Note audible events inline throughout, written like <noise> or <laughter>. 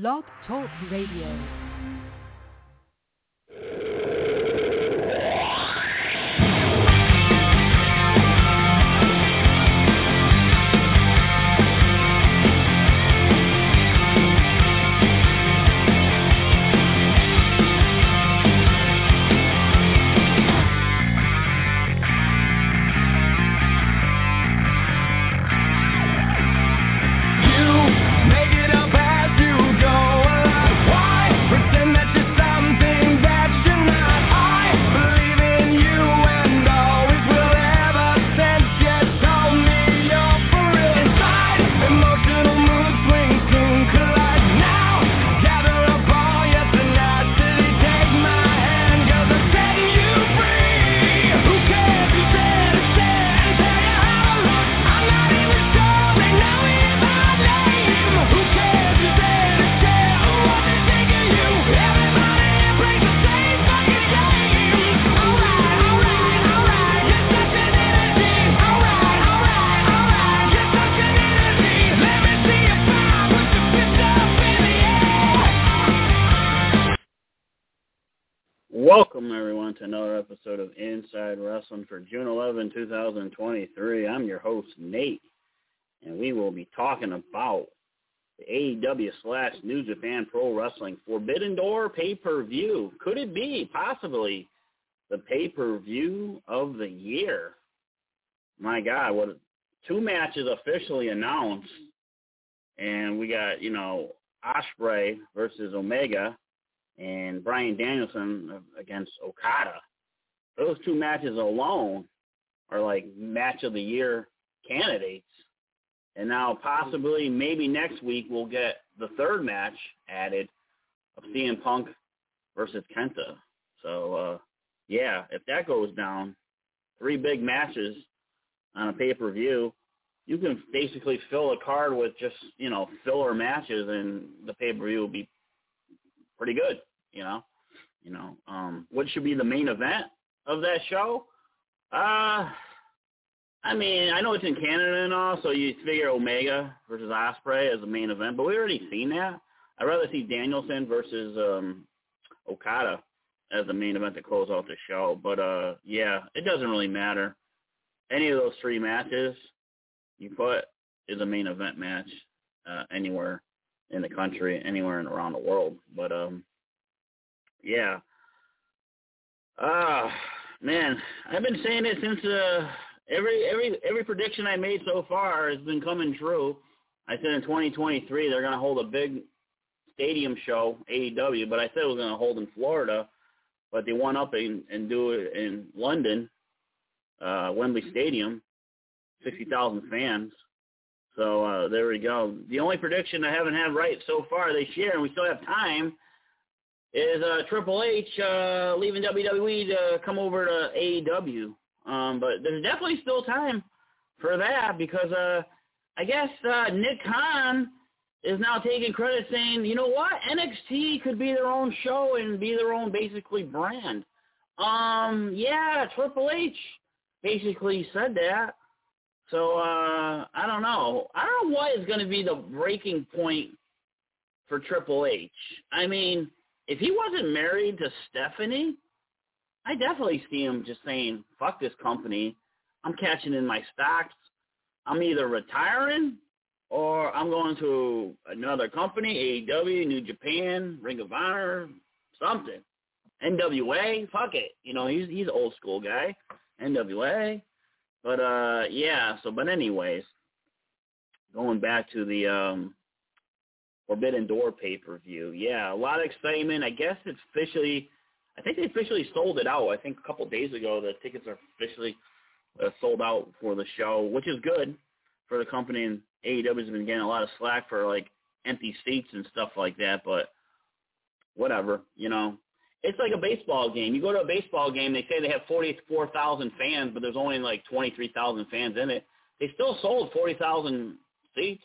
Blog Talk Radio. Another episode of Inside Wrestling for June 11, 2023. I'm your host, Nate, and we will be talking about the AEW slash New Japan Pro Wrestling Forbidden Door pay-per-view. Could it be, possibly, the pay-per-view of the year? My God, what two matches officially announced, and we got, you know, Ospreay versus Omega, and Bryan Danielson against Okada. Those two matches alone are like match of the year candidates. And now possibly maybe next week we'll get the third match added of CM Punk versus Kenta. So uh yeah, if that goes down, three big matches on a pay-per-view, you can basically fill a card with just, you know, filler matches and the pay-per-view will be pretty good, you know. You know, um, what should be the main event of that show? Uh, I mean, I know it's in Canada and all, so you figure Omega versus Ospreay as the main event, but we already seen that. I'd rather see Danielson versus um, Okada as the main event to close out the show. But uh, yeah, it doesn't really matter. Any of those three matches you put is a main event match uh, anywhere in the country, anywhere and around the world. But um yeah. Ah, uh, man, I've been saying it since uh every every every prediction I made so far has been coming true. I said in 2023 they're going to hold a big stadium show, AEW, but I said it was going to hold in Florida, but they went up and, and do it in London, uh, Wembley Stadium, 60,000 fans. So uh, there we go. The only prediction I haven't had right so far this year, and we still have time, is uh, Triple H uh, leaving WWE to come over to AEW. Um, but there's definitely still time for that because uh, I guess uh, Nick Khan is now taking credit saying, you know what, NXT could be their own show and be their own basically brand. Um, yeah, Triple H basically said that. So uh, I don't know. I don't know what is going to be the breaking point for Triple H. I mean, if he wasn't married to Stephanie, I definitely see him just saying, "Fuck this company. I'm cashing in my stocks. I'm either retiring or I'm going to another company, AEW, New Japan, Ring of Honor, something. NWA, fuck it. You know, he's he's old school guy. NWA. But uh yeah, so but anyways, going back to the um Forbidden Door pay-per-view. Yeah, a lot of excitement. I guess it's officially I think they officially sold it out. I think a couple days ago the tickets are officially uh, sold out for the show, which is good for the company. And AEW has been getting a lot of slack for like empty seats and stuff like that, but whatever, you know. It's like a baseball game. You go to a baseball game, they say they have 44,000 fans, but there's only like 23,000 fans in it. They still sold 40,000 seats,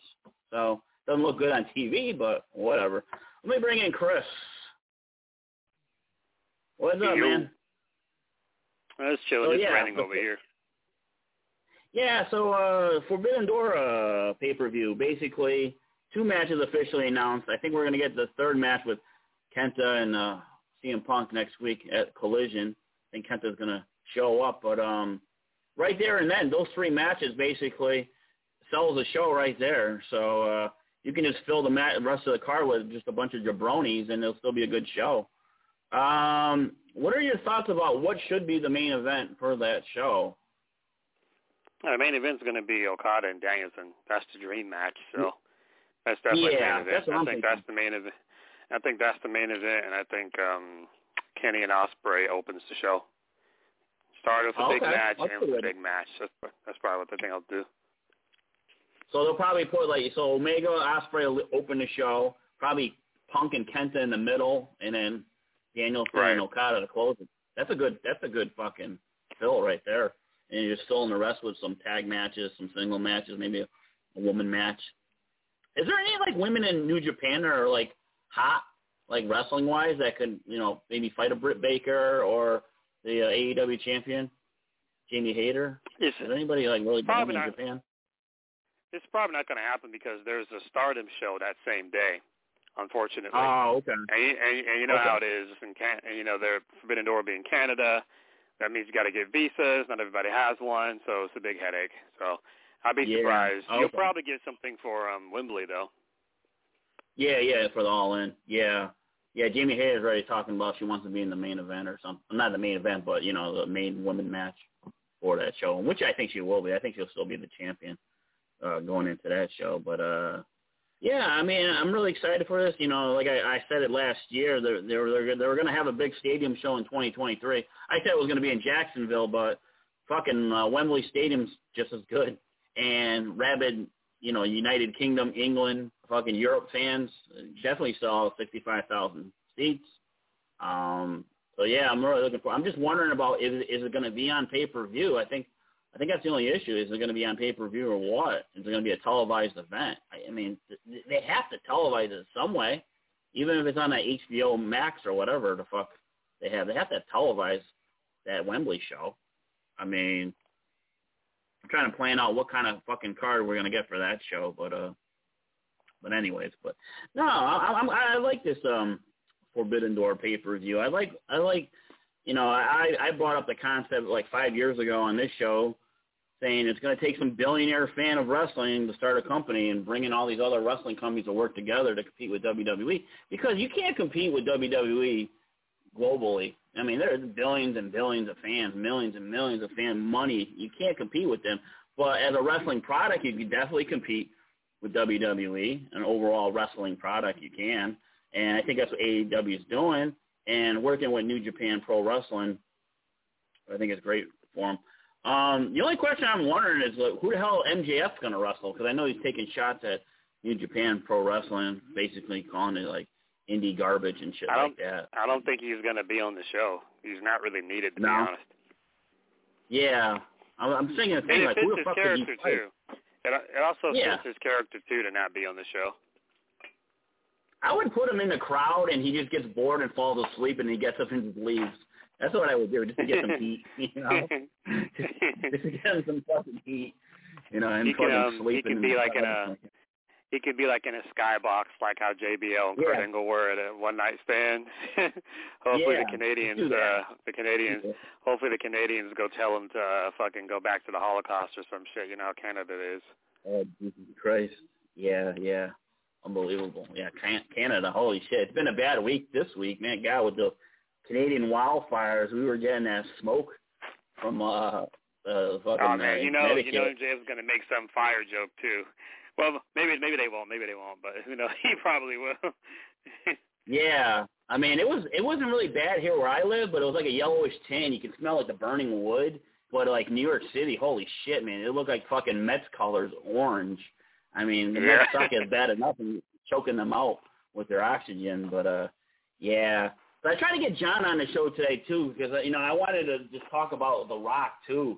so doesn't look good on TV, but whatever. Let me bring in Chris. What's up, man? I was chilling, Oh, just yeah, over here. Yeah, so uh Forbidden Door uh pay per view. Basically two matches officially announced. I think we're going to get the third match with Kenta and uh, CM Punk next week at Collision. I think Kenta's going to show up, but um, right there and then, those three matches basically sells the show right there. So uh, you can just fill the mat- rest of the card with just a bunch of jabronis, and it'll still be a good show. Um, what are your thoughts about what should be the main event for that show? The main event's going to be Okada and Danielson. That's the dream match. So that's definitely yeah, the main event. That's what I I'm think thinking. that's the main event. I think that's the main event, and I think um Kenny and Ospreay opens the show. Start with a big Okay, match, that's end with a big match. That's that's probably what I think I'll do. So they'll probably put like so Omega Ospreay will open the show, probably Punk and Kenta in the middle, and then Danielson Right. and Okada to close it. That's a good. That's a good fucking fill right there. And you're still in the rest with some tag matches, some single matches, maybe a, a woman match. Is there any like women in New Japan that are like hot, like wrestling wise, that could you know maybe fight a Britt Baker or the uh, AEW champion, Jamie Hayter? Is there anybody like really big in not. Japan? it's probably not going to happen because there's a Stardom show that same day, unfortunately. Oh, okay. And you, and, you- and you know Okay. how it is in Can- and you know they're Forbidden Door being Canada. That means you got to get visas. Not everybody has one, so it's a big headache. So I'd be Yeah. surprised. You'll probably get something for um Wembley though. Yeah, yeah, for the all in. Yeah. Yeah, Jamie Hayter's already talking about she wants to be in the main event or something. Not the main event, but you know, the main women match for that show, which I think she will be. I think she'll still be the champion uh going into that show. But uh yeah, I mean, I'm really excited for this. You know, like I, I said it last year, they they were they're, they were going to have a big stadium show in 2023. I said it was going to be in Jacksonville, but fucking uh, Wembley Stadium's just as good. And rabid, you know, United Kingdom, England, fucking Europe fans definitely saw 65,000 seats. Um, so yeah, I'm really looking for. I'm just wondering about is is it going to be on pay per view? I think I think that's the only issue. Is it going to be on pay per view or what? Is it going to be a televised event? I, I mean, th- they have to televise it some way, even if it's on that HBO Max or whatever the fuck they have. They have to televise that Wembley show. I mean, trying to plan out what kind of fucking card we're gonna get for that show, but uh, but anyways, but no, I, I, I like this um Forbidden Door pay per view. I like I like you know I I brought up the concept like five years ago on this show, saying it's to take some billionaire fan of wrestling to start a company and bring in all these other wrestling companies to work together to compete with WWE because you can't compete with WWE globally. I mean, there's billions and billions of fans, millions and millions of fan money. You can't compete with them. But as a wrestling product, you can definitely compete with WWE, an overall wrestling product. You can, and I think that's what AEW is doing. And working with New Japan Pro Wrestling, I think it's great for them. Um, the only question I'm wondering is like, who the hell MJF's going to wrestle? Because I know he's taking shots at New Japan Pro Wrestling, basically calling it like indie garbage and shit I don't- like that. I don't think he's going to be on the show. He's not really needed to be honest. Yeah, I'm, I'm thinking the thing like, fits who the his fuck he too. It, it also Yeah. fits his character too to not be on the show. I would put him in the crowd and he just gets bored and falls asleep and he gets up and just leaves. That's what I would do, just to get some <laughs> heat, you know, <laughs> <laughs> just to get him some fucking heat, you know, and He can, fucking um, he sleeping. can be like in crowd. He could be like in a skybox, like how JBL and Kurt Yeah. Angle were at a one night stand. <laughs> hopefully Yeah, the Canadians, uh, the Canadians, hopefully the Canadians go tell him to uh, fucking go back to the Holocaust or some shit. You know how Canada is. Oh, Jesus Christ. Yeah, yeah. Unbelievable. Yeah, Can- Canada, holy shit. It's been a bad week this week, man. God, with the Canadian wildfires, we were getting that smoke from uh uh fucking Oh man, uh, you know, you know, MJF's gonna make some fire joke too. Well, maybe maybe they won't, maybe they won't, but you know, <laughs> he probably will. <laughs> Yeah, I mean it was it wasn't really bad here where I live, but it was like a yellowish tin. You could smell like the burning wood. But like New York City, holy shit, man! It looked like fucking Mets colors, orange. I mean, the Mets suck as bad enough and choking them out with their oxygen. But uh, yeah. But I tried to get John on the show today too because uh, you know I wanted to just talk about The Rock too.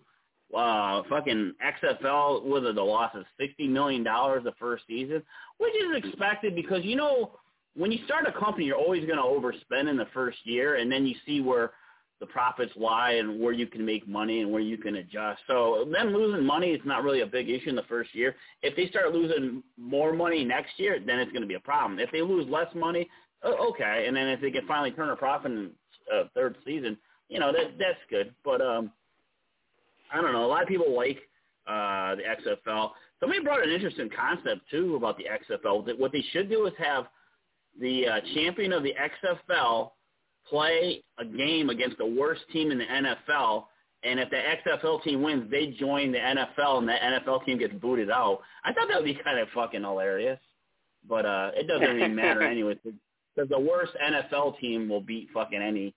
Uh, fucking XFL with the loss of sixty million dollars the first season, which is expected because you know when you start a company, you're always going to overspend in the first year, and then you see where the profits lie and where you can make money and where you can adjust. So them losing money is not really a big issue in the first year. If they start losing more money next year, then it's going to be a problem. If they lose less money, okay, and then if they can finally turn a profit in uh, third season, you know that that's good. But um, I don't know. A lot of people like uh, the XFL. Somebody brought an interesting concept too about the XFL. That what they should do is have the uh, champion of the XFL play a game against the worst team in the NFL, and if the XFL team wins, they join the NFL, and the NFL team gets booted out. I thought that would be kind of fucking hilarious, but uh, it doesn't really <laughs> matter anyway, because the worst NFL team will beat fucking any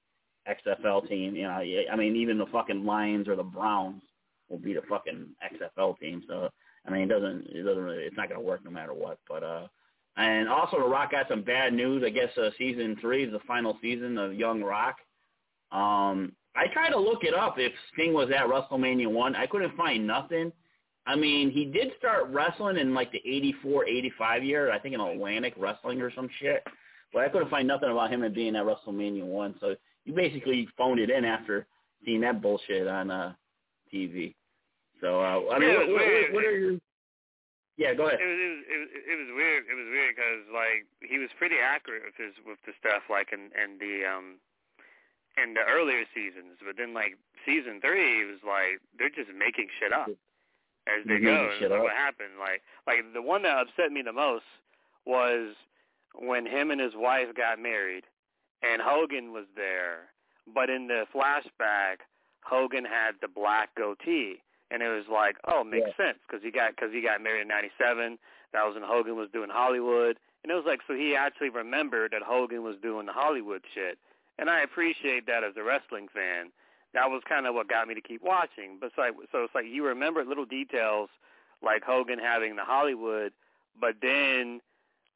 XFL team. You know, I mean, even the fucking Lions or the Browns will beat a fucking XFL team. So I mean, it doesn't it doesn't really it's not going to work no matter what. But uh, and also, The Rock got some bad news. I guess uh, season three is the final season of Young Rock. Um, I tried to look it up if Sting was at WrestleMania one. I couldn't find nothing. I mean, he did start wrestling in like the '84, '85 year. I think in Atlantic Wrestling or some shit. But I couldn't find nothing about him and being at WrestleMania one. So you basically phoned it in after seeing that bullshit on uh, TV. So uh, I mean, yeah, what, what, what are your yeah, go ahead. It was it was it was, it was weird. It was weird because like he was pretty accurate with his with the stuff like and and the um in the earlier seasons, but then like season three, it was like they're just making shit up as they go. And like, what happened? Like like the one that upset me the most was when him and his wife got married, and Hogan was there, but in the flashback, Hogan had the black goatee and it was like, oh, it makes yeah. sense because he got because he got married in '97. That was when Hogan was doing Hollywood, and it was like so he actually remembered that Hogan was doing the Hollywood shit, and I appreciate that as a wrestling fan. That was kind of what got me to keep watching. But it's like so it's like you remember little details like Hogan having the Hollywood, but then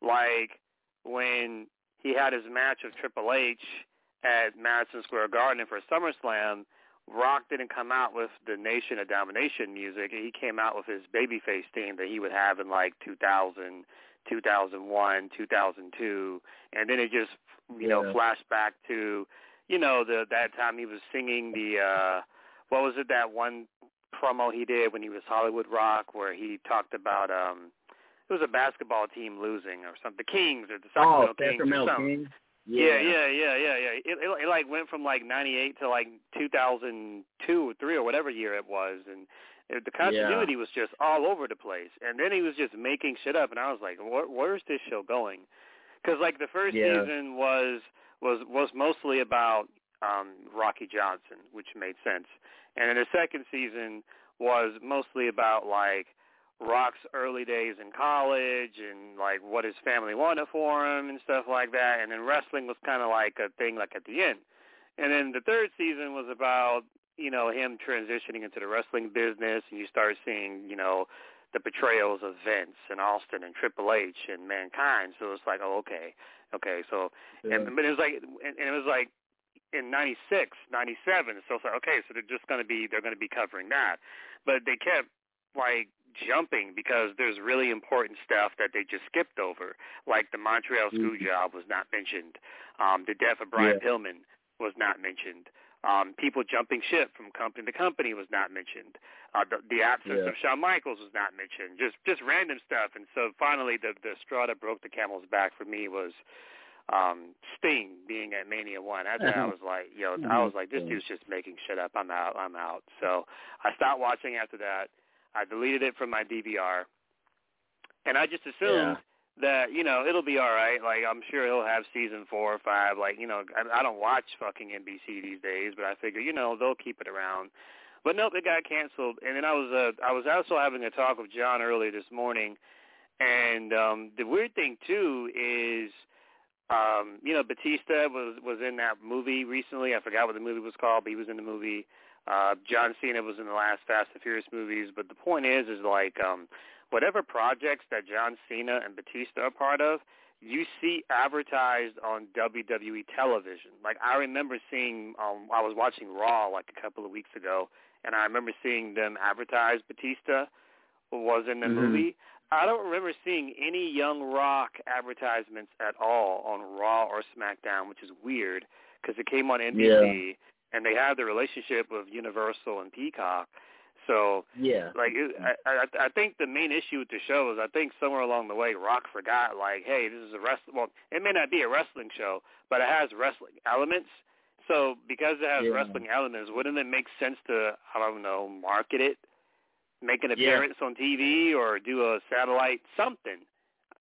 like when he had his match with Triple H at Madison Square Garden for SummerSlam Rock didn't come out with the Nation of Domination music. He came out with his Babyface theme that he would have in like 2000, 2001, 2002, and then it just you yeah. know flashed back to you know the that time he was singing the uh what was it that one promo he did when he was Hollywood Rock where he talked about um it was a basketball team losing or something the Kings or the Sacramento oh, Kings Sacramento or something. Kings. Yeah, yeah, yeah, yeah, yeah. It, it, it like went from like '98 to like 2002 or three or whatever year it was, and it, the continuity yeah. was just all over the place. And then he was just making shit up, and I was like, Where, "Where's this show going?" Because like the first yeah. season was was was mostly about um Rocky Johnson, which made sense, and then the second season was mostly about like Rock's early days in college and like what his family wanted for him and stuff like that. And then wrestling was kind of like a thing like at the end. And then the third season was about you know him transitioning into the wrestling business, and you start seeing you know the portrayals of Vince and Austin and Triple H and Mankind. So it's like, oh, okay, okay. So, yeah. and but it was like, and, and it was like in '96, '97. So it's like, okay, so they're just going to be they're going to be covering that, but they kept like jumping because there's really important stuff that they just skipped over, like the Montreal screw mm-hmm. job was not mentioned, um, the death of Brian yeah. Pillman was not mentioned, um, people jumping ship from company to company was not mentioned, uh, the, the absence yeah. of Shawn Michaels was not mentioned, just just random stuff. And so finally, the the straw that broke the camel's back for me was um Sting being at Mania One. That's when I was like, yo, I was like, this dude's just making shit up. I'm out. I'm out. So I stopped watching after that. I deleted it from my DVR, and I just assumed yeah. that you know it'll be all right. Like I'm sure he'll have season four or five. Like you know, I, I don't watch fucking NBC these days, but I figure you know they'll keep it around. But nope, it got canceled. And then I was uh, I was also having a talk with John earlier this morning, and um, the weird thing too is. Um, you know, Batista was was in that movie recently. I forgot what the movie was called, but he was in the movie. Uh, John Cena was in the last Fast and Furious movies, but the point is, is like um, whatever projects that John Cena and Batista are part of, you see advertised on WWE television. Like I remember seeing, um, I was watching Raw like a couple of weeks ago, and I remember seeing them advertise Batista was in the mm-hmm. movie. I don't remember seeing any Young Rock advertisements at all on Raw or SmackDown, which is weird because it came on NBC. Yeah and they have the relationship with Universal and Peacock. So yeah, like it, I, I I think the main issue with the show is I think somewhere along the way Rock forgot like, hey, this is a wrestling. Well, it may not be a wrestling show, but it has wrestling elements. So because it has yeah. wrestling elements, wouldn't it make sense to I don't know market it, make an appearance yeah. on TV or do a satellite something?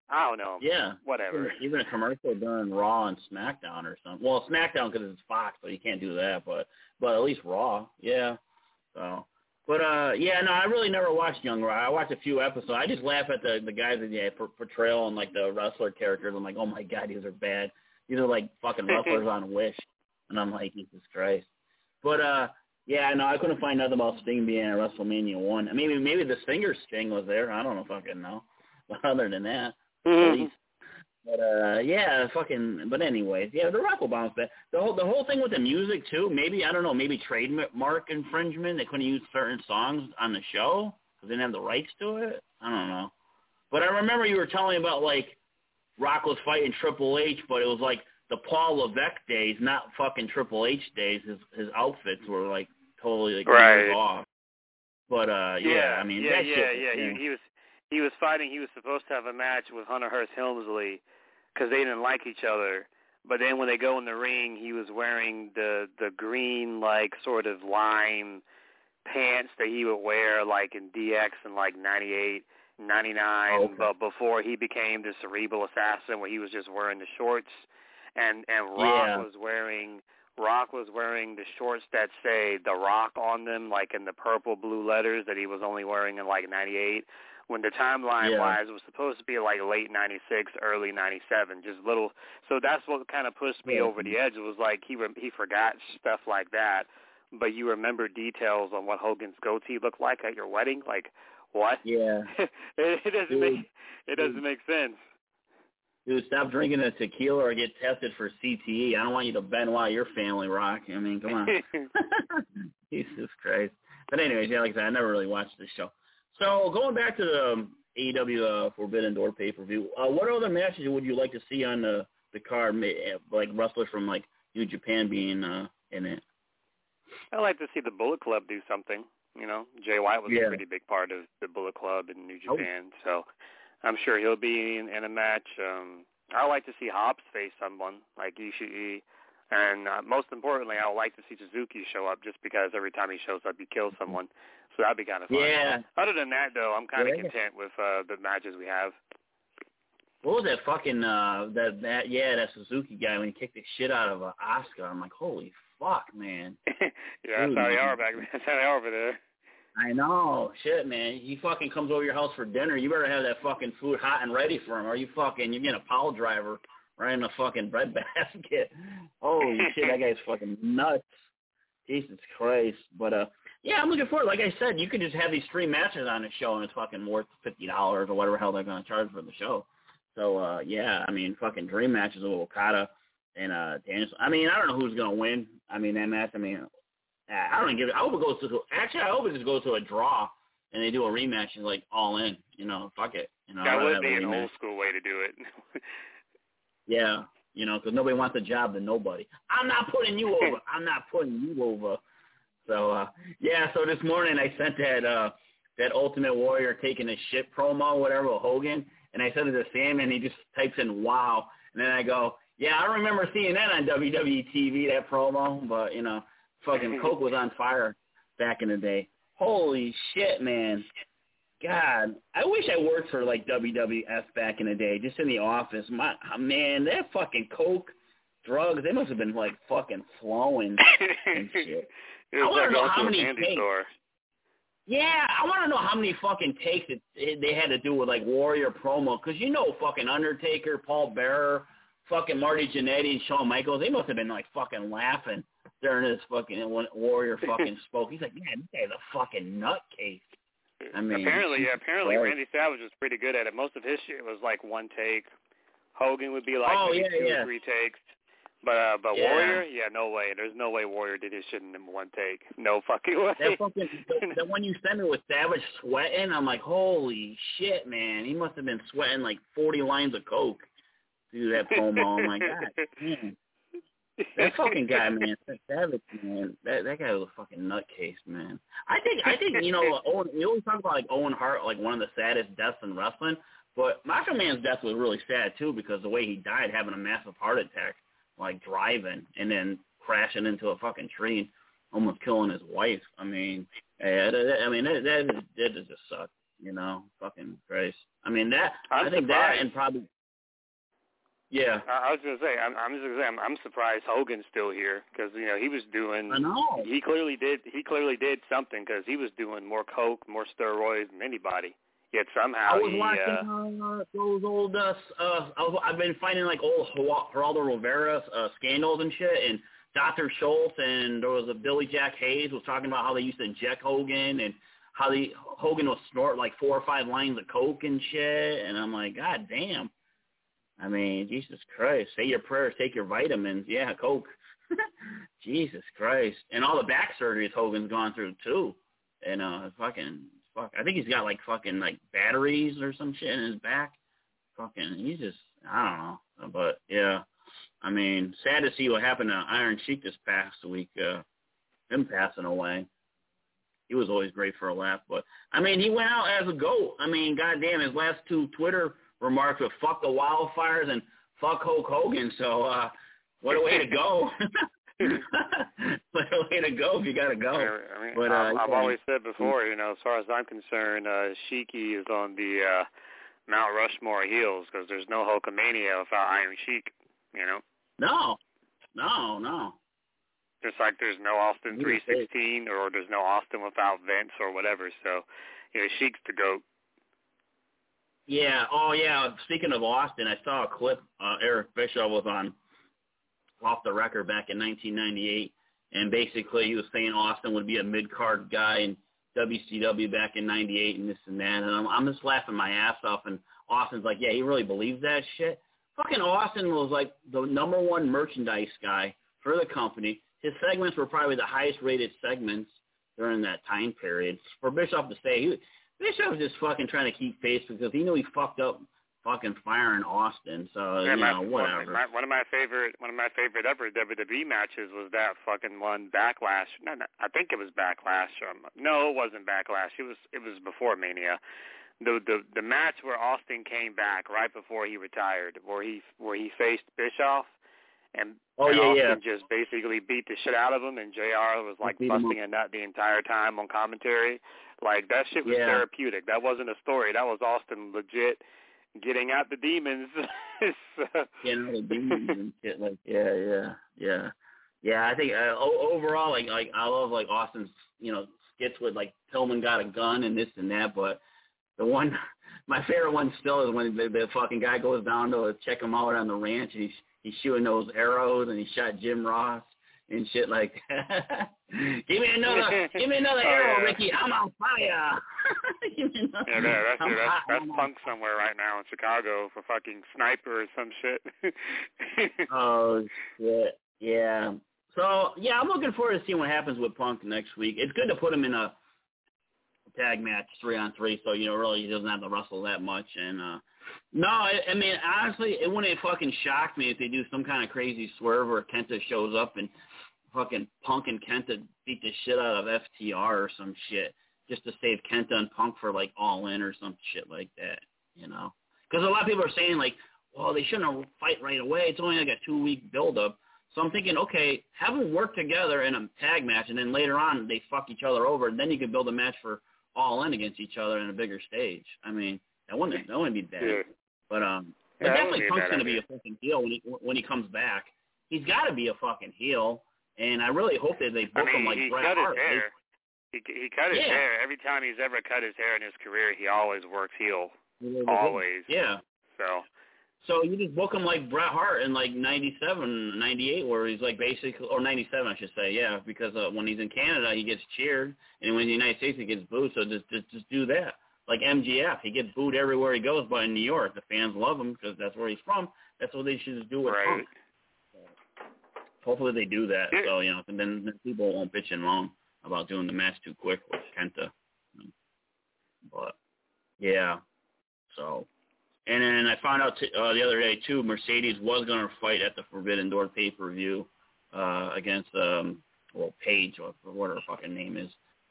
I don't know. Yeah, whatever. Even a commercial during Raw and SmackDown or something. Well, SmackDown because it's Fox, so you can't do that. But but at least Raw, yeah. So but uh, yeah, no, I really never watched Young Rock. I watched a few episodes. I just laugh at the the guys that yeah, portrayal and like the wrestler characters. I'm like, oh my god, these are bad. These are like fucking <laughs> wrestlers on Wish, and I'm like, Jesus Christ. But uh, yeah, no, I couldn't find nothing about Sting being at WrestleMania one. Maybe maybe the Stinger Sting was there. I don't know can know. <laughs> But other than that, mm-hmm. but uh yeah, fucking but anyways, yeah, the rock will bounce back. The whole the whole thing with the music too, maybe I don't know, maybe trademark infringement. They couldn't use certain songs on the show because they didn't have the rights to it. I don't know. But I remember you were telling me about like Rock was fighting Triple H, but it was like the Paul Levesque days, not fucking Triple H days. His his outfits were like totally like right. off. But uh yeah, yeah I mean yeah that yeah shit, yeah. yeah. He, he was he was fighting. He was supposed to have a match with Hunter Hearst Helmsley because they didn't like each other. But then when they go in the ring, he was wearing the the green like sort of lime pants that he would wear like in DX in like '98, '99. Oh, okay. But before he became the cerebral assassin, where he was just wearing the shorts, and and Rock Yeah. was wearing Rock was wearing the shorts that say The Rock on them, like in the purple blue letters that he was only wearing in like '98 when the timeline Yeah. wise it was supposed to be like late 96 early 97 just little so that's what kind of pushed me Yeah. over the edge it was like he re- he forgot stuff like that but you remember details on what Hogan's goatee looked like at your wedding like what Yeah. <laughs> it, it doesn't Dude. make it doesn't make sense Dude, stop drinking the tequila or get tested for CTE. I don't want you to Benoit your family, Rock. I mean, come on. <laughs> <laughs> Jesus Christ. But anyways, yeah, like I said, I never really watched this show. So going back to the um, AEW uh, Forbidden Door pay-per-view, uh, what other matches would you like to see on the the card, like wrestlers from like New Japan being uh, in it? I like to see the Bullet Club do something. You know, Jay White was Yeah. a pretty big part of the Bullet Club in New Oh. Japan, so I'm sure he'll be in, in a match. Um, I like to see Hobbs face someone like Ishii, and uh, most importantly, I would like to see Suzuki show up just because every time he shows up, he kills someone. So that'd be kind of fun. Yeah. Other than that, though, I'm kind of Yeah. content with uh, the matches we have. What was that fucking uh that that yeah that Suzuki guy when he kicked the shit out of uh, Oscar? I'm like, holy fuck, man. <laughs> yeah, that's Dude, how they are back. <laughs> That's how they are over there. I know, shit, man. He fucking comes over your house for dinner. You better have that fucking food hot and ready for him, or you fucking you're getting a pile driver right in a fucking bread <laughs> basket. Holy shit, that guy's fucking nuts. Jesus Christ. But uh, yeah, I'm looking forward. Like I said, you could just have these three matches on the show, and it's fucking worth fifty dollars or whatever hell they're gonna charge for the show. So uh, yeah, I mean, fucking dream matches with Okada and uh, Danielson. I mean, I don't know who's gonna win. I mean, that match. I mean, I don't give. it. I hope it goes to. Actually, I hope it just goes to a draw, and they do a rematch and like all in. You know, fuck it. You know, That would be an old school way to do it. <laughs> Yeah, you know, because nobody wants a job to nobody. I'm not putting you <laughs> over. I'm not putting you over. So uh yeah, so this morning I sent that uh that Ultimate Warrior taking a shit promo, whatever, with Hogan, and I sent it to Sam, and he just types in "Wow," and then I go, "Yeah, I remember seeing that on WWE TV, that promo." But you know, fucking <laughs> Coke was on fire back in the day. Holy shit, man! God, I wish I worked for like WWF back in the day, just in the office. My man, that fucking Coke, drugs, they must have been like fucking flowing and <laughs> shit. It was I wanna like know going how to a many candy takes- store. Yeah, I want to know how many fucking takes it, it, they had to do with like Warrior promo, because you know fucking Undertaker, Paul Bearer, fucking Marty Jannetty, and Shawn Michaels, they must have been like fucking laughing during this fucking when Warrior <laughs> fucking spoke. He's like, man, this guy's a fucking nutcase. I mean, apparently, yeah, apparently Christ. Randy Savage was pretty good at it. Most of his shit was like one take. Hogan would be like Oh, yeah, two yeah. or three takes. But uh but Yeah. Warrior, yeah, no way. There's no way Warrior did his shit in one take. No fucking way. That fucking <laughs> the, one you sent me with Savage sweating, I'm like, holy shit, man! He must have been sweating like 40 lines of coke through that promo. I'm like, God, <laughs> damn. that fucking guy, man, that Savage, man, that that guy was a fucking nutcase, man. I think, I think, you know, <laughs> Owen. We always talk about like Owen Hart, like one of the saddest deaths in wrestling. But Macho Man's death was really sad too because the way he died, having a massive heart attack, like driving and then crashing into a fucking tree, and almost killing his wife. I mean, yeah, that, I mean that that, that just sucked, you know, fucking Christ. I mean that I'm I think surprised. that and probably yeah. I I was gonna say, I'm, I'm just gonna say, I'm, I'm surprised Hogan's still here because you know he was doing. I know. He clearly did. He clearly did something because he was doing more coke, more steroids than anybody. Yet somehow I was he. watching uh, uh, those old. Uh, uh, I was, I've been finding like old Geraldo Geraldo Rivera uh, scandals and shit, and Dr. Schultz and there was a Billy Jack Haynes was talking about how they used to inject Hogan and how the Hogan would snort like four or five lines of coke and shit, and I'm like, God damn. I mean, Jesus Christ, say your prayers, take your vitamins. Yeah, coke. <laughs> Jesus Christ, and all the back surgeries Hogan's gone through too, and uh, fucking fuck. I think he's got like fucking like batteries or some shit in his back. Fucking, he's just I don't know, but yeah. I mean, sad to see what happened to Iron Sheik this past week. Uh, him passing away. He was always great for a laugh, but I mean, he went out as a goat. I mean, goddamn, his last two Twitter remarks were "fuck the wildfires" and "fuck Hulk Hogan." So, uh, what a way to go! <laughs> <laughs> a way to go if you gotta go. I mean, But, uh, I've, I've always said before, you know, as far as I'm concerned, uh, Sheiky is on the uh, Mount Rushmore heels because there's no Hulkamania without Iron Sheik. You know, No, no, no. just like there's no Austin He was great. 316 or there's no Austin without Vince or whatever. So, you know, Sheik's the goat. Yeah. Oh, yeah. Speaking of Austin, I saw a clip. Uh, Eric Bischoff was on off the record back in 1998, and basically he was saying Austin would be a mid card guy in WCW back in '98 and this and that. And I'm, I'm just laughing my ass off. And Austin's like, yeah, he really believes that shit. Fucking Austin was like the number one merchandise guy for the company. His segments were probably the highest rated segments during that time period. For Bischoff to say, he, Bischoff was just fucking trying to keep face because he knew he fucked up fucking firing Austin. So Yeah, you my, know, whatever. my, one of my favorite one of my favorite ever WWE matches was that fucking one Backlash. No, no, I think it was Backlash. Or, no, it wasn't Backlash. It was it was before Mania. The the the match where Austin came back right before he retired, where he where he faced Bischoff, and, Oh, and yeah, Austin just basically beat the shit out of him, and Jr. was like busting a nut the entire time on commentary. Like that shit was Yeah. therapeutic. That wasn't a story. That was Austin legit getting out the demons. so, you know, the demons and shit. Like, yeah, yeah, yeah, yeah. I think uh, o- overall, like, like I love like Austin's, you know, skits with like Pillman got a gun and this and that. But the one, <laughs> my favorite one still is when the, the fucking guy goes down to check him out on the ranch and he's he's shooting those arrows and he shot Jim Ross and shit like that. <laughs> give me another, <laughs> give me another Oh, arrow, yeah. Ricky. I'm on fire. <laughs> give me another. Yeah, that, that's I'm that's, hot, that's I'm on punk somewhere right now in Chicago for fucking sniper or some shit. Oh shit! Yeah. So yeah, I'm looking forward to seeing what happens with Punk next week. It's good to put him in a tag match, three on three, so you know really he doesn't have to wrestle that much. And uh no, I, I mean honestly, it wouldn't have fucking shock me if they do some kind of crazy swerve where Kenta shows up and fucking Punk and Kenta beat the shit out of FTR or some shit just to save Kenta and Punk for like All In or some shit like that. You know, because a lot of people are saying like well, they shouldn't fight right away. It's only like a two week build up. So I'm thinking, okay, have them work together in a tag match, and then later on they fuck each other over, and then you can build a match for all in against each other in a bigger stage. I mean, that wouldn't that wouldn't be bad. yeah. But um, but Yeah, definitely wouldn't be a Punk's gonna be a fucking heel when he when he comes back. He's got to be a fucking heel, and I really hope that they I book him like he Bret cut Hart. They- hair. He he cut his Yeah. hair. Every time he's ever cut his hair in his career, he always works heel. Always. Yeah. So So you just book him like Bret Hart in like '97, '98, where he's like basically, or '97, I should say, yeah, because uh, when he's in Canada, he gets cheered, and when he's in the United States, he gets booed. So just just just do that. Like MJF, he gets booed everywhere he goes, but in New York, the fans love him because that's where he's from. That's what they should just do with right. Punk. Hopefully they do that. So you know, and then, then people won't bitch and moan about doing the match too quick with Kenta. But yeah, so and then I found out t- uh, the other day too, Mercedes was going to fight at the Forbidden Door pay per view uh, against um, well Paige or what her fucking name is.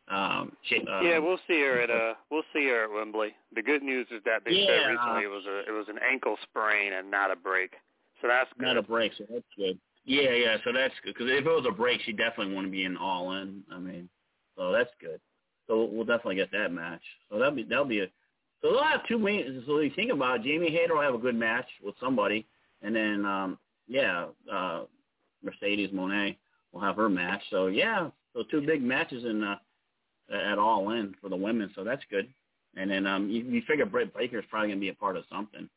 Um, she, um, yeah, we'll see her at uh, we'll see her at Wembley. The good news is that they Yeah. said recently it was a it was an ankle sprain and not a break, so that's good. not a break, so that's good. Yeah, yeah, so that's good because if it was a break, she definitely want to be in all in. I mean, so that's good. So we'll definitely get that match. So that'll be that'll be a. So they'll have two main. So you think about it, Jamie Hayter will have a good match with somebody, and then um yeah, uh Mercedes Moné will have her match. So yeah, so two big matches in uh, at all in for the women. So that's good. And then um you, you figure Britt Baker's probably gonna be a part of something.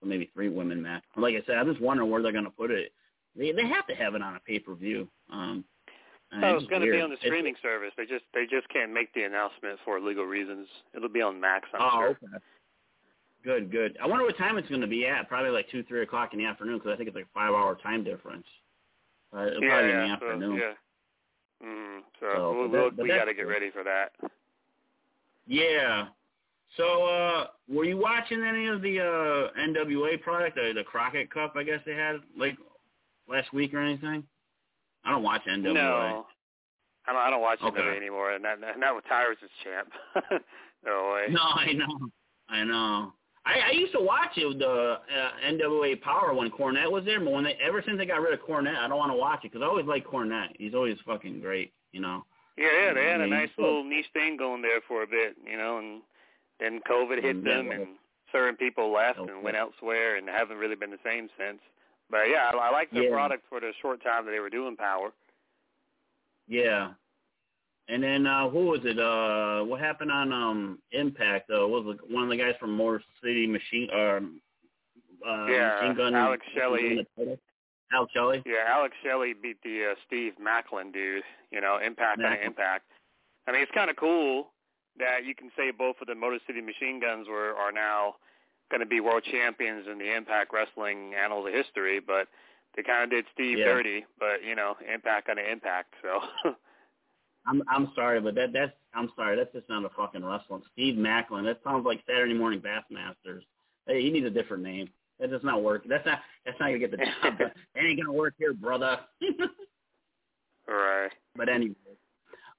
So maybe three women match. Like I said, I'm just wondering where they're gonna put it. They they have to have it on a pay per view. Um, Oh, it's it's going to be on the It's- streaming service. They just they just can't make the announcement for legal reasons. It'll be on Max, I'm oh, sure. okay. Good, good. I wonder what time it's going to be at. Probably like two, three o'clock in the afternoon because I think it's like a five-hour time difference. Uh, it'll yeah, probably be yeah, in the so, afternoon. yeah. Mm, so So, we'll, we'll, that- we got to get ready for that. Yeah. So, uh, were you watching any of the uh NWA product, the, the Crockett Cup? I guess they had like last week or anything. I don't watch NWA. No, I don't. I don't watch Okay. NWA anymore, and not, not with Tyrus as champ. <laughs> no way. No, I know, I know. I, I used to watch it, the uh, NWA Power when Cornette was there, but when they ever since they got rid of Cornette, I don't want to watch it because I always like Cornette. He's always fucking great, you know. Yeah, yeah, they had a nice little niche thing going there for a bit, you know, and then COVID hit them, and certain people left and went elsewhere, and haven't really been the same since. But yeah, I, I like the Yeah. product for the short time that they were doing Power. Yeah. And then uh who was it? Uh what happened on um Impact though? Was it one of the guys from Motor City Machine um uh Yeah, Machine Gun Alex Shelley. Alex Shelley? Yeah, Alex Shelley beat the uh, Steve Maclin dude. You know, Impact on Impact. I mean, it's kind of cool that you can say both of the Motor City Machine Guns were are now going to be world champions in the Impact Wrestling annals of history, but they kind of did Steve Yeah. dirty. But you know, Impact on Impact. So <laughs> I'm I'm sorry, but that that's I'm sorry, that's just not a fucking wrestling. Steve Maclin, that sounds like Saturday morning Bassmasters. Hey, he needs a different name. That does not work. That's not that's not gonna get the <laughs> job. That ain't gonna work here, brother. <laughs> right. But anyway.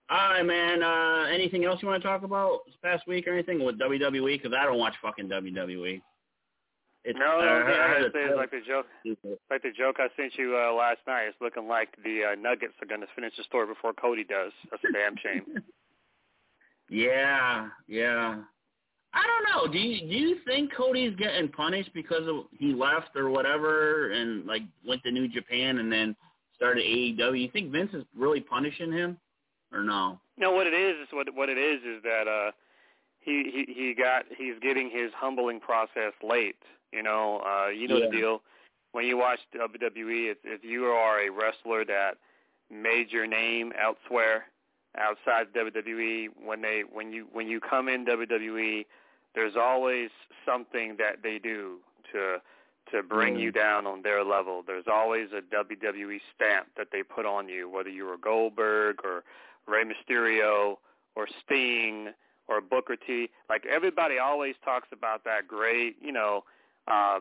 All right, man. Uh, anything else you want to talk about this past week or anything with WWE? Because I don't watch fucking WWE. It's, No, uh, thing I I gotta heard say it's like the joke, like the joke I sent you uh, last night. It's looking like the uh, Nuggets are going to finish the story before Cody does. That's a damn shame. <laughs> Yeah, yeah. I don't know. Do you do you think Cody's getting punished because of he left or whatever and like went to New Japan and then started AEW? You think Vince is really punishing him or no? No, what it is is what what it is is that uh he he he got he's getting his humbling process late. You know, uh you know Yeah. the deal. When you watch WWE, if if you are a wrestler that made your name elsewhere outside WWE, when they when you when you come in WWE, there's always something that they do to to bring you down on their level. There's always a WWE stamp that they put on you, whether you were Goldberg or Rey Mysterio or Sting or Booker T. Like everybody always talks about that great, you know, uh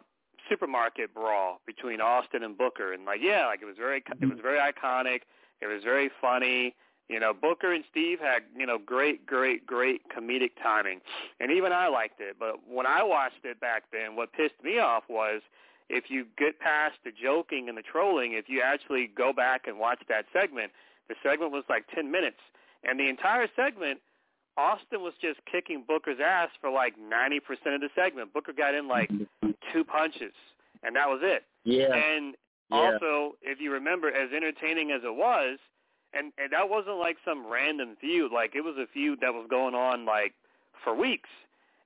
supermarket brawl between Austin and Booker and like yeah, like it was very it was very iconic. It was very funny. You know, Booker and Steve had, you know, great, great, great comedic timing. And even I liked it. But when I watched it back then, what pissed me off was if you get past the joking and the trolling, if you actually go back and watch that segment, the segment was like 10 minutes. And the entire segment, Austin was just kicking Booker's ass for like 90% of the segment. Booker got in like two punches, and that was it. Yeah, And Yeah. also, if you remember, as entertaining as it was, and and that wasn't like some random feud. Like it was a feud that was going on like for weeks,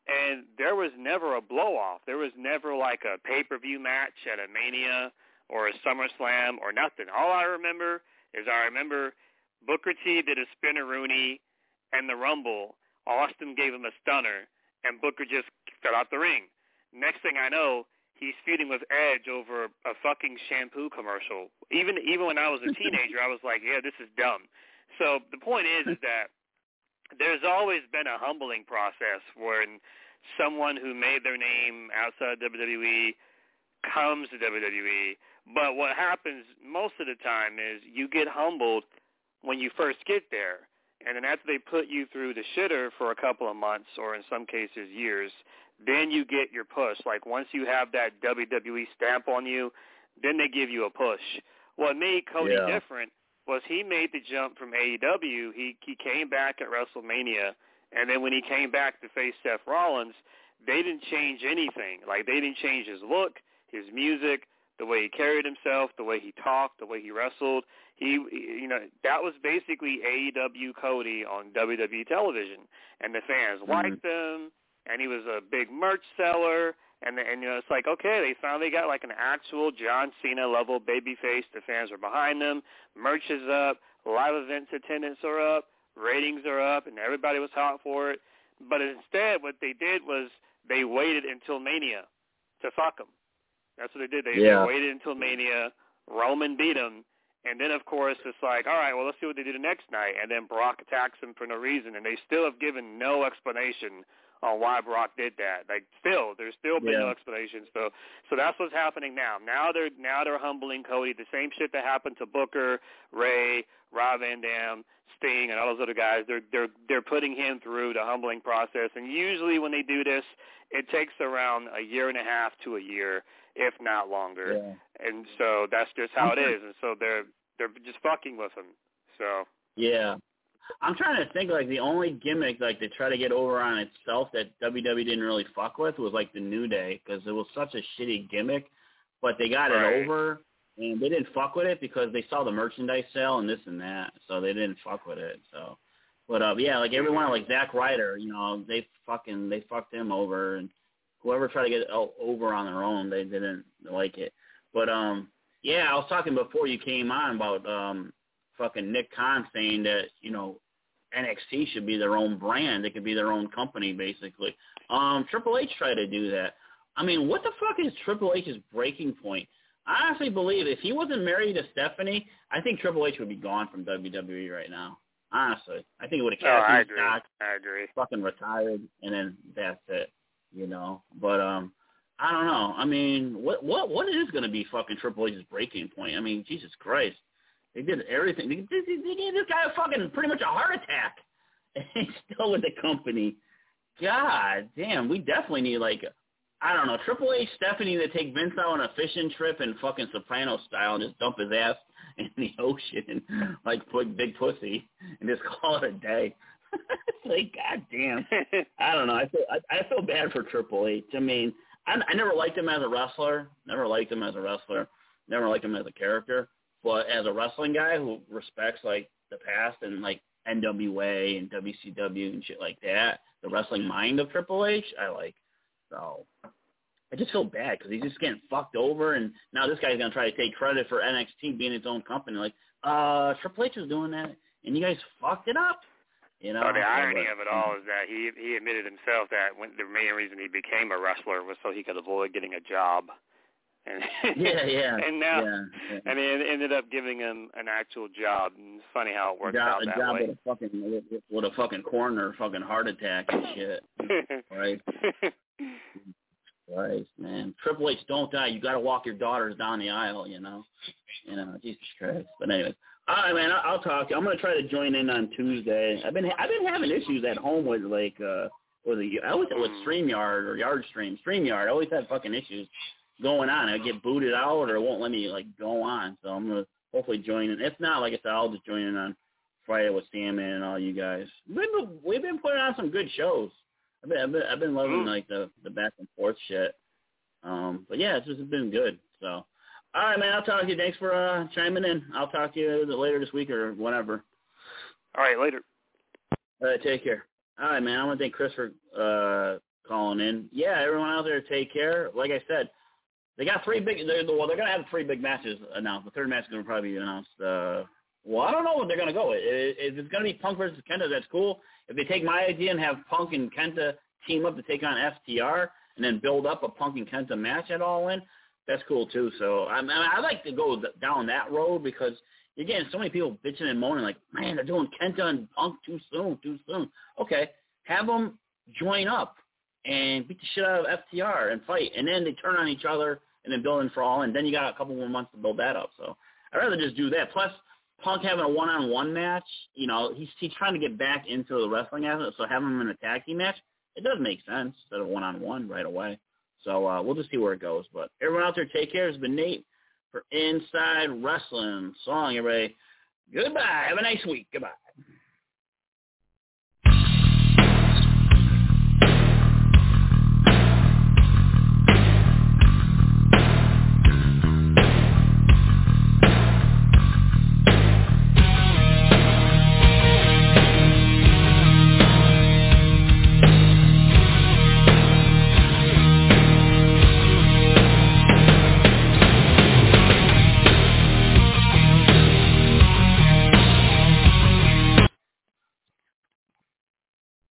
and there was never a blow off. There was never like a pay per view match at a Mania or a SummerSlam or nothing. All I remember is I remember Booker T did a spinneroonie and the Rumble. Austin gave him a stunner, and Booker just fell out the ring. Next thing I know, he's feuding with Edge over a fucking shampoo commercial. Even even when I was a <laughs> teenager, I was like, yeah, this is dumb. So the point is, is that there's always been a humbling process when someone who made their name outside of WWE comes to WWE But what happens most of the time is you get humbled when you first get there. And then after they put you through the shitter for a couple of months or in some cases years, then you get your push. Like once you have that WWE stamp on you, then they give you a push. What made Cody Yeah. different was he made the jump from AEW. He he came back at WrestleMania, and then when he came back to face Seth Rollins, they didn't change anything. Like they didn't change his look, his music, the way he carried himself, the way he talked, the way he wrestled. He, you know, that was basically AEW Cody on WWE television, and the fans Mhm. liked him, and he was a big merch seller. And and you know it's like okay they finally got like an actual John Cena level babyface. The fans are behind them. Merch is up. Live events attendance are up. Ratings are up, and everybody was hot for it. But instead, what they did was they waited until Mania to fuck him. That's what they did. They, Yeah. they waited until Mania. Roman beat him, and then of course it's like, all right, well let's see what they do the next night. And then Brock attacks him for no reason, and they still have given no explanation on why Brock did that. Like still, there's still been no explanation. So so that's what's happening now. Now they're now they're humbling Cody. The same shit that happened to Booker, Ray, Rob Van Dam, Sting, and all those other guys. They're they're they're putting him through the humbling process. And usually when they do this, it takes around a year and a half to a year, if not longer. Yeah. And so that's just how it is. And so they're they're just fucking with him. So Yeah. I'm trying to think like the only gimmick like to try to get over on itself that WWE didn't really fuck with was like the New Day because it was such a shitty gimmick, but they got Right. it over and they didn't fuck with it because they saw the merchandise sale and this and that, so they didn't fuck with it. So, but uh, yeah, like everyone like Zack Ryder, you know, they fucking they fucked him over and whoever tried to get over on their own, they didn't like it. But um, yeah, I was talking before you came on about um fucking Nick Khan saying that you know NXT should be their own brand. They could be their own company, basically. Um, Triple H tried to do that. I mean, what the fuck is Triple H's breaking point? I honestly believe if he wasn't married to Stephanie, I think Triple H would be gone from WWE right now. Honestly, I think it would have oh, cashed I his agree. stock, I agree. fucking retired, and then that's it. You know, but um, I don't know. I mean, what what what is going to be fucking Triple H's breaking point? I mean, Jesus Christ, they did everything. They, they, gave this guy a fucking pretty much a heart attack, <laughs> and he's still with the company. God damn, we definitely need like I don't know Triple H, Stephanie to take Vince out on a fishing trip in fucking Soprano style and just dump his ass <laughs> in the ocean <laughs> like put big pussy and just call it a day. like God damn. I don't know. I feel I, I feel bad for Triple H. I mean, I, I never liked him as a wrestler. Never liked him as a wrestler. Never liked him as a character. But as a wrestling guy who respects like the past and like NWA and WCW and shit like that, the wrestling mind of Triple H, I like. So I just feel bad because he's just getting fucked over, and now this guy's gonna try to take credit for NXT being its own company. Like, uh, Triple H was doing that, and you guys fucked it up. You know. Oh, the irony But- of it all is that he he admitted himself that when, the main reason he became a wrestler was so he could avoid getting a job. And Yeah, yeah. <laughs> and now yeah, yeah. and it ended up giving him an actual job. And it's funny how it works job, out a that job way. with a fucking with- a fucking coroner fucking heart attack and shit. <laughs> right, right, man. Triple H, don't die. You got to walk your daughters down the aisle. You know, you know, Jesus Christ. But anyways, all right, man. I'll, I'll talk. I'm gonna try to join in on Tuesday. I've been I've been having issues at home with like uh with the I always with Streamyard or Yard Stream Streamyard. I always had fucking issues going on. I get booted out or it won't let me like go on. So I'm gonna hopefully join in. If not, like I said, I'll just join in on Friday with Salmon and all you guys. We've been, we've been putting on some good shows. I've been I've been, I've been loving Mm. like the the back and forth shit. Um, but yeah, it's just been good. So, all right, man. I'll talk to you. Thanks for uh, chiming in. I'll talk to you later this week or whenever. all right, later. All right, take care. All right, man. I want to thank Chris for uh, calling in. Yeah, everyone out there, take care. Like I said, they got three big. They're, well, they're gonna have three big matches announced. The third match is gonna probably be announced. Uh, well, I don't know what they're gonna go. If it's gonna be Punk versus Kenta, that's cool. If they take my idea and have Punk and Kenta team up to take on FTR and then build up a Punk and Kenta match at All In, that's cool too. So I, mean, I like to go down that road because you're getting so many people bitching and moaning like, man, they're doing Kenta and Punk too soon, too soon. Okay, have them join up and beat the shit out of FTR and fight, and then they turn on each other and then building for all in. Then you got a couple more months to build that up. So I'd rather just do that. Plus, Punk having a one-on-one match, you know, he's he's trying to get back into the wrestling aspect, so having him in a tag team match, it does make sense instead of one-on-one right away. So uh, we'll just see where it goes. But everyone out there, take care. It's been Nate for Inside Wrestling. Song, everybody. Goodbye. Have a nice week. Goodbye.